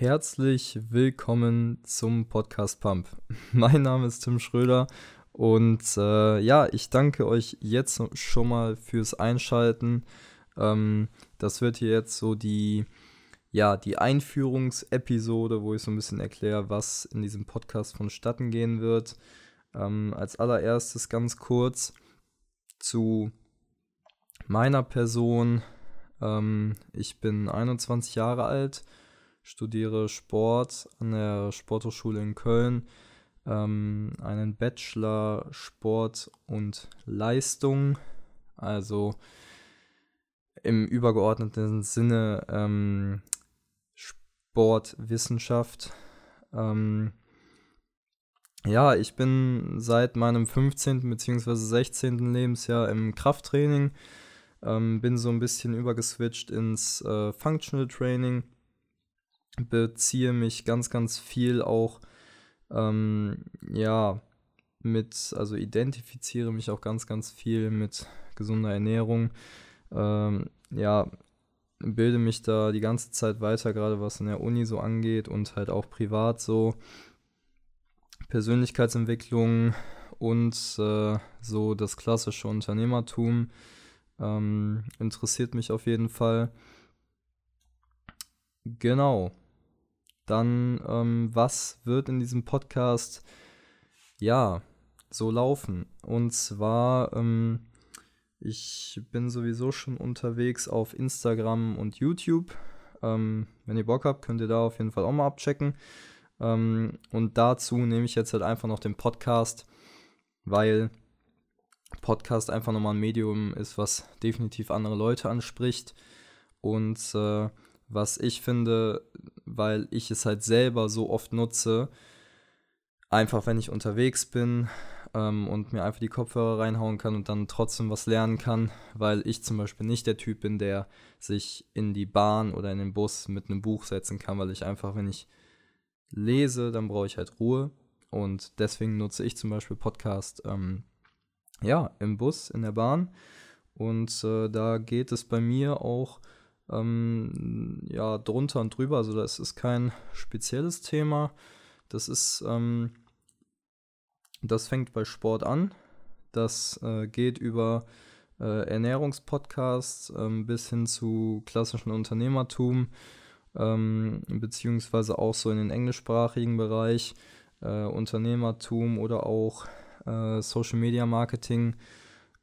Herzlich willkommen zum Podcast Pump. Mein Name ist Tim Schröder und äh, ja, ich danke euch jetzt schon mal fürs Einschalten. Ähm, das wird hier jetzt so die, ja, die Einführungsepisode, wo ich so ein bisschen erkläre, was in diesem Podcast vonstatten gehen wird. Ähm, als allererstes ganz kurz zu meiner Person. Ähm, ich bin 21 Jahre alt studiere Sport an der Sporthochschule in Köln, ähm, einen Bachelor Sport und Leistung, also im übergeordneten Sinne ähm, Sportwissenschaft. Ähm, ja, ich bin seit meinem 15. bzw. 16. Lebensjahr im Krafttraining, ähm, bin so ein bisschen übergeswitcht ins äh, Functional Training beziehe mich ganz, ganz viel auch, ähm, ja, mit, also identifiziere mich auch ganz, ganz viel mit gesunder Ernährung. Ähm, ja, bilde mich da die ganze Zeit weiter, gerade was in der Uni so angeht und halt auch privat so. Persönlichkeitsentwicklung und äh, so das klassische Unternehmertum ähm, interessiert mich auf jeden Fall. Genau dann ähm, was wird in diesem Podcast ja so laufen? Und zwar, ähm, ich bin sowieso schon unterwegs auf Instagram und YouTube. Ähm, wenn ihr Bock habt, könnt ihr da auf jeden Fall auch mal abchecken. Ähm, und dazu nehme ich jetzt halt einfach noch den Podcast, weil Podcast einfach nochmal ein Medium ist, was definitiv andere Leute anspricht. Und äh, was ich finde, weil ich es halt selber so oft nutze, einfach wenn ich unterwegs bin ähm, und mir einfach die Kopfhörer reinhauen kann und dann trotzdem was lernen kann, weil ich zum Beispiel nicht der Typ bin, der sich in die Bahn oder in den Bus mit einem Buch setzen kann, weil ich einfach, wenn ich lese, dann brauche ich halt Ruhe. Und deswegen nutze ich zum Beispiel Podcast, ähm, ja, im Bus, in der Bahn. Und äh, da geht es bei mir auch ähm, ja, drunter und drüber. Also das ist kein spezielles Thema. Das ist, ähm, das fängt bei Sport an. Das äh, geht über äh, Ernährungspodcasts ähm, bis hin zu klassischen Unternehmertum, ähm, beziehungsweise auch so in den englischsprachigen Bereich, äh, Unternehmertum oder auch äh, Social Media Marketing.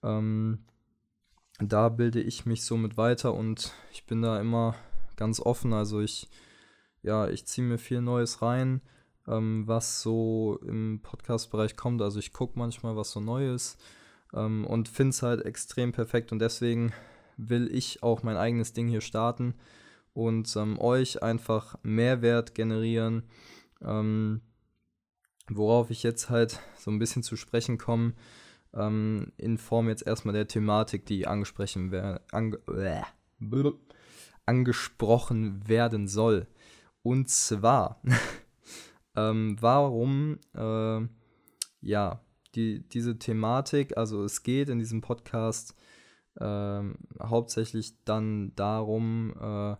Ähm, da bilde ich mich somit weiter und ich bin da immer ganz offen. Also ich, ja, ich ziehe mir viel Neues rein, ähm, was so im Podcast-Bereich kommt. Also ich gucke manchmal, was so neu ist ähm, und finde es halt extrem perfekt und deswegen will ich auch mein eigenes Ding hier starten und ähm, euch einfach Mehrwert generieren. Ähm, worauf ich jetzt halt so ein bisschen zu sprechen komme, ähm, in Form jetzt erstmal der Thematik, die angesprochen, wer ange äh, angesprochen werden soll. Und zwar, ähm, warum, äh, ja, die, diese Thematik, also es geht in diesem Podcast äh, hauptsächlich dann darum, äh,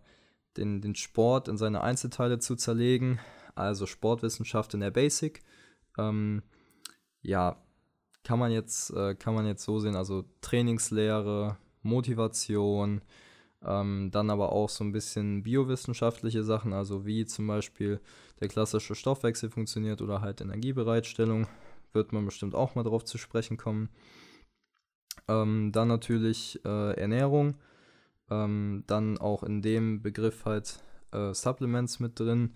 den, den Sport in seine Einzelteile zu zerlegen, also Sportwissenschaft in der Basic. Ähm, ja, kann man jetzt, äh, kann man jetzt so sehen, also Trainingslehre, Motivation, ähm, dann aber auch so ein bisschen biowissenschaftliche Sachen, also wie zum Beispiel der klassische Stoffwechsel funktioniert oder halt Energiebereitstellung, wird man bestimmt auch mal drauf zu sprechen kommen. Ähm, dann natürlich äh, Ernährung, ähm, dann auch in dem Begriff halt äh, Supplements mit drin,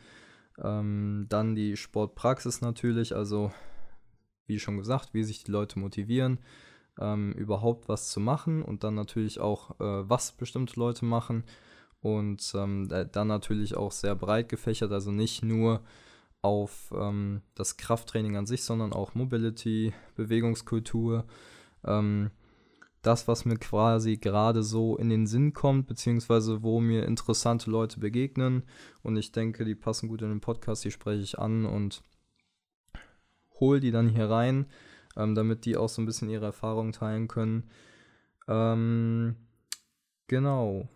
ähm, dann die Sportpraxis natürlich, also wie schon gesagt, wie sich die Leute motivieren, ähm, überhaupt was zu machen und dann natürlich auch, äh, was bestimmte Leute machen und ähm, dann natürlich auch sehr breit gefächert, also nicht nur auf ähm, das Krafttraining an sich, sondern auch Mobility, Bewegungskultur, ähm, das, was mir quasi gerade so in den Sinn kommt, beziehungsweise wo mir interessante Leute begegnen. Und ich denke, die passen gut in den Podcast, die spreche ich an und hole die dann hier rein, ähm, damit die auch so ein bisschen ihre Erfahrungen teilen können. Ähm, genau.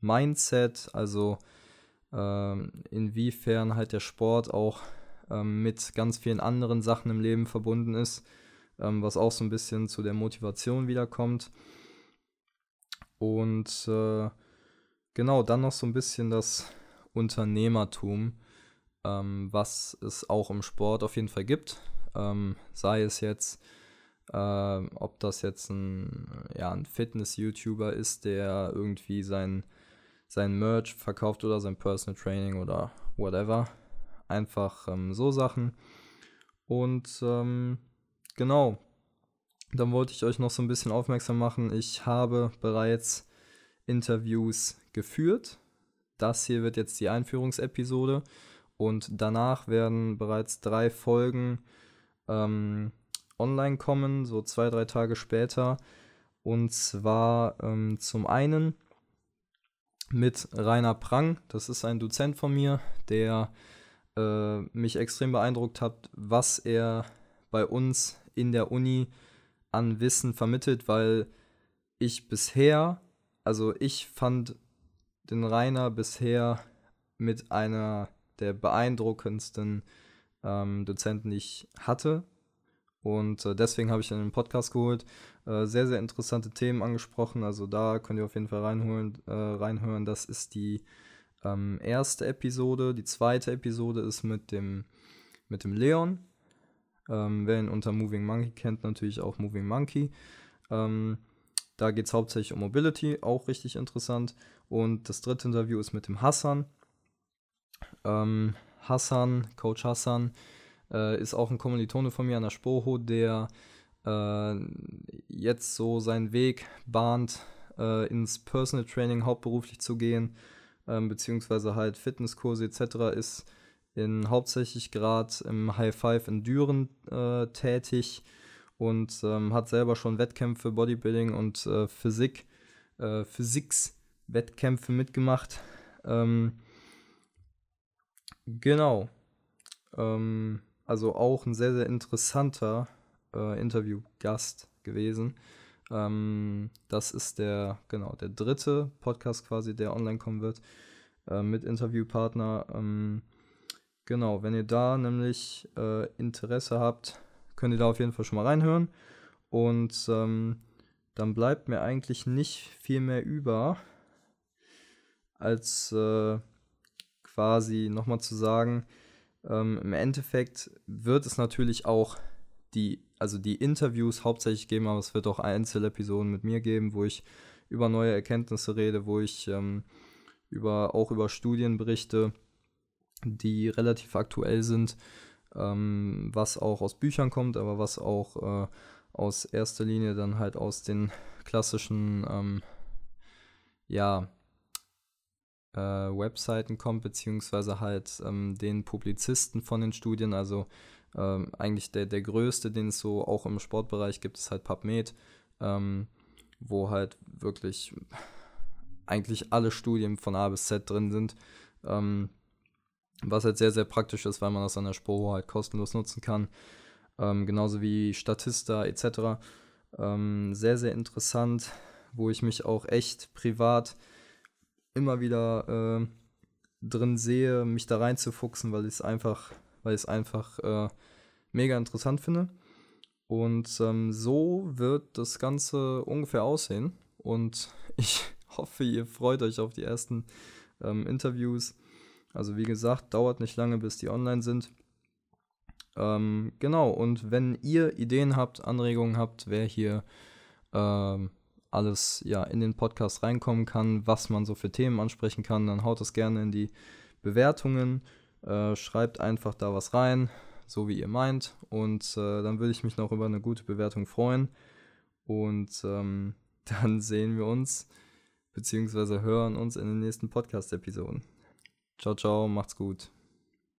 Mindset, also ähm, inwiefern halt der Sport auch ähm, mit ganz vielen anderen Sachen im Leben verbunden ist, ähm, was auch so ein bisschen zu der Motivation wiederkommt. Und äh, genau, dann noch so ein bisschen das Unternehmertum, ähm, was es auch im Sport auf jeden Fall gibt. Ähm, sei es jetzt, äh, ob das jetzt ein, ja, ein Fitness-YouTuber ist, der irgendwie sein, sein Merch verkauft oder sein Personal Training oder whatever. Einfach ähm, so Sachen. Und ähm, genau, dann wollte ich euch noch so ein bisschen aufmerksam machen. Ich habe bereits Interviews geführt. Das hier wird jetzt die Einführungsepisode. Und danach werden bereits drei Folgen ähm, online kommen, so zwei, drei Tage später. Und zwar ähm, zum einen mit Rainer Prang. Das ist ein Dozent von mir, der äh, mich extrem beeindruckt hat, was er bei uns in der Uni an Wissen vermittelt, weil ich bisher, also ich fand den Rainer bisher mit einer der beeindruckendsten ähm, Dozenten, die ich hatte. Und äh, deswegen habe ich den Podcast geholt. Äh, sehr, sehr interessante Themen angesprochen. Also da könnt ihr auf jeden Fall reinholen, äh, reinhören. Das ist die ähm, erste Episode. Die zweite Episode ist mit dem, mit dem Leon. Ähm, wer ihn unter Moving Monkey kennt, natürlich auch Moving Monkey. Ähm, da geht es hauptsächlich um Mobility, auch richtig interessant. Und das dritte Interview ist mit dem Hassan. Ähm, Hassan, Coach Hassan, äh, ist auch ein Kommilitone von mir an der Spoho, der äh, jetzt so seinen Weg bahnt, äh, ins Personal Training hauptberuflich zu gehen, ähm, beziehungsweise halt Fitnesskurse etc. ist in hauptsächlich gerade im High Five Enduren äh, tätig und ähm, hat selber schon Wettkämpfe, Bodybuilding und äh, Physik, äh, Physiks-Wettkämpfe mitgemacht. Ähm, genau. Ähm, also auch ein sehr, sehr interessanter äh, Interviewgast gewesen. Ähm, das ist der, genau, der dritte Podcast quasi, der online kommen wird, äh, mit Interviewpartner. Ähm, genau, wenn ihr da nämlich äh, Interesse habt, könnt ihr da auf jeden Fall schon mal reinhören. Und ähm, dann bleibt mir eigentlich nicht viel mehr über, als äh, quasi nochmal zu sagen, ähm, im Endeffekt wird es natürlich auch die, also die Interviews hauptsächlich geben, aber es wird auch Einzelepisoden mit mir geben, wo ich über neue Erkenntnisse rede, wo ich ähm, über, auch über Studien berichte, die relativ aktuell sind, ähm, was auch aus Büchern kommt, aber was auch äh, aus erster Linie dann halt aus den klassischen, ähm, ja, äh, Webseiten kommt, beziehungsweise halt ähm, den Publizisten von den Studien, also ähm, eigentlich der, der größte, den es so auch im Sportbereich gibt, ist halt PubMed, ähm, wo halt wirklich eigentlich alle Studien von A bis Z drin sind. Ähm, was halt sehr, sehr praktisch ist, weil man das an der Sporo halt kostenlos nutzen kann. Ähm, genauso wie Statista etc. Sehr, sehr interessant, wo ich mich auch echt privat immer wieder äh, drin sehe, mich da reinzufuchsen, weil ich es einfach, weil ich einfach äh, mega interessant finde. Und ähm, so wird das Ganze ungefähr aussehen. Und ich hoffe, ihr freut euch auf die ersten ähm, Interviews. Also wie gesagt, dauert nicht lange, bis die online sind. Ähm, genau, und wenn ihr Ideen habt, Anregungen habt, wer hier ähm, alles ja in den Podcast reinkommen kann, was man so für Themen ansprechen kann, dann haut es gerne in die Bewertungen. Äh, schreibt einfach da was rein, so wie ihr meint. Und äh, dann würde ich mich noch über eine gute Bewertung freuen. Und ähm, dann sehen wir uns beziehungsweise hören uns in den nächsten Podcast-Episoden. Ciao, ciao, macht's gut.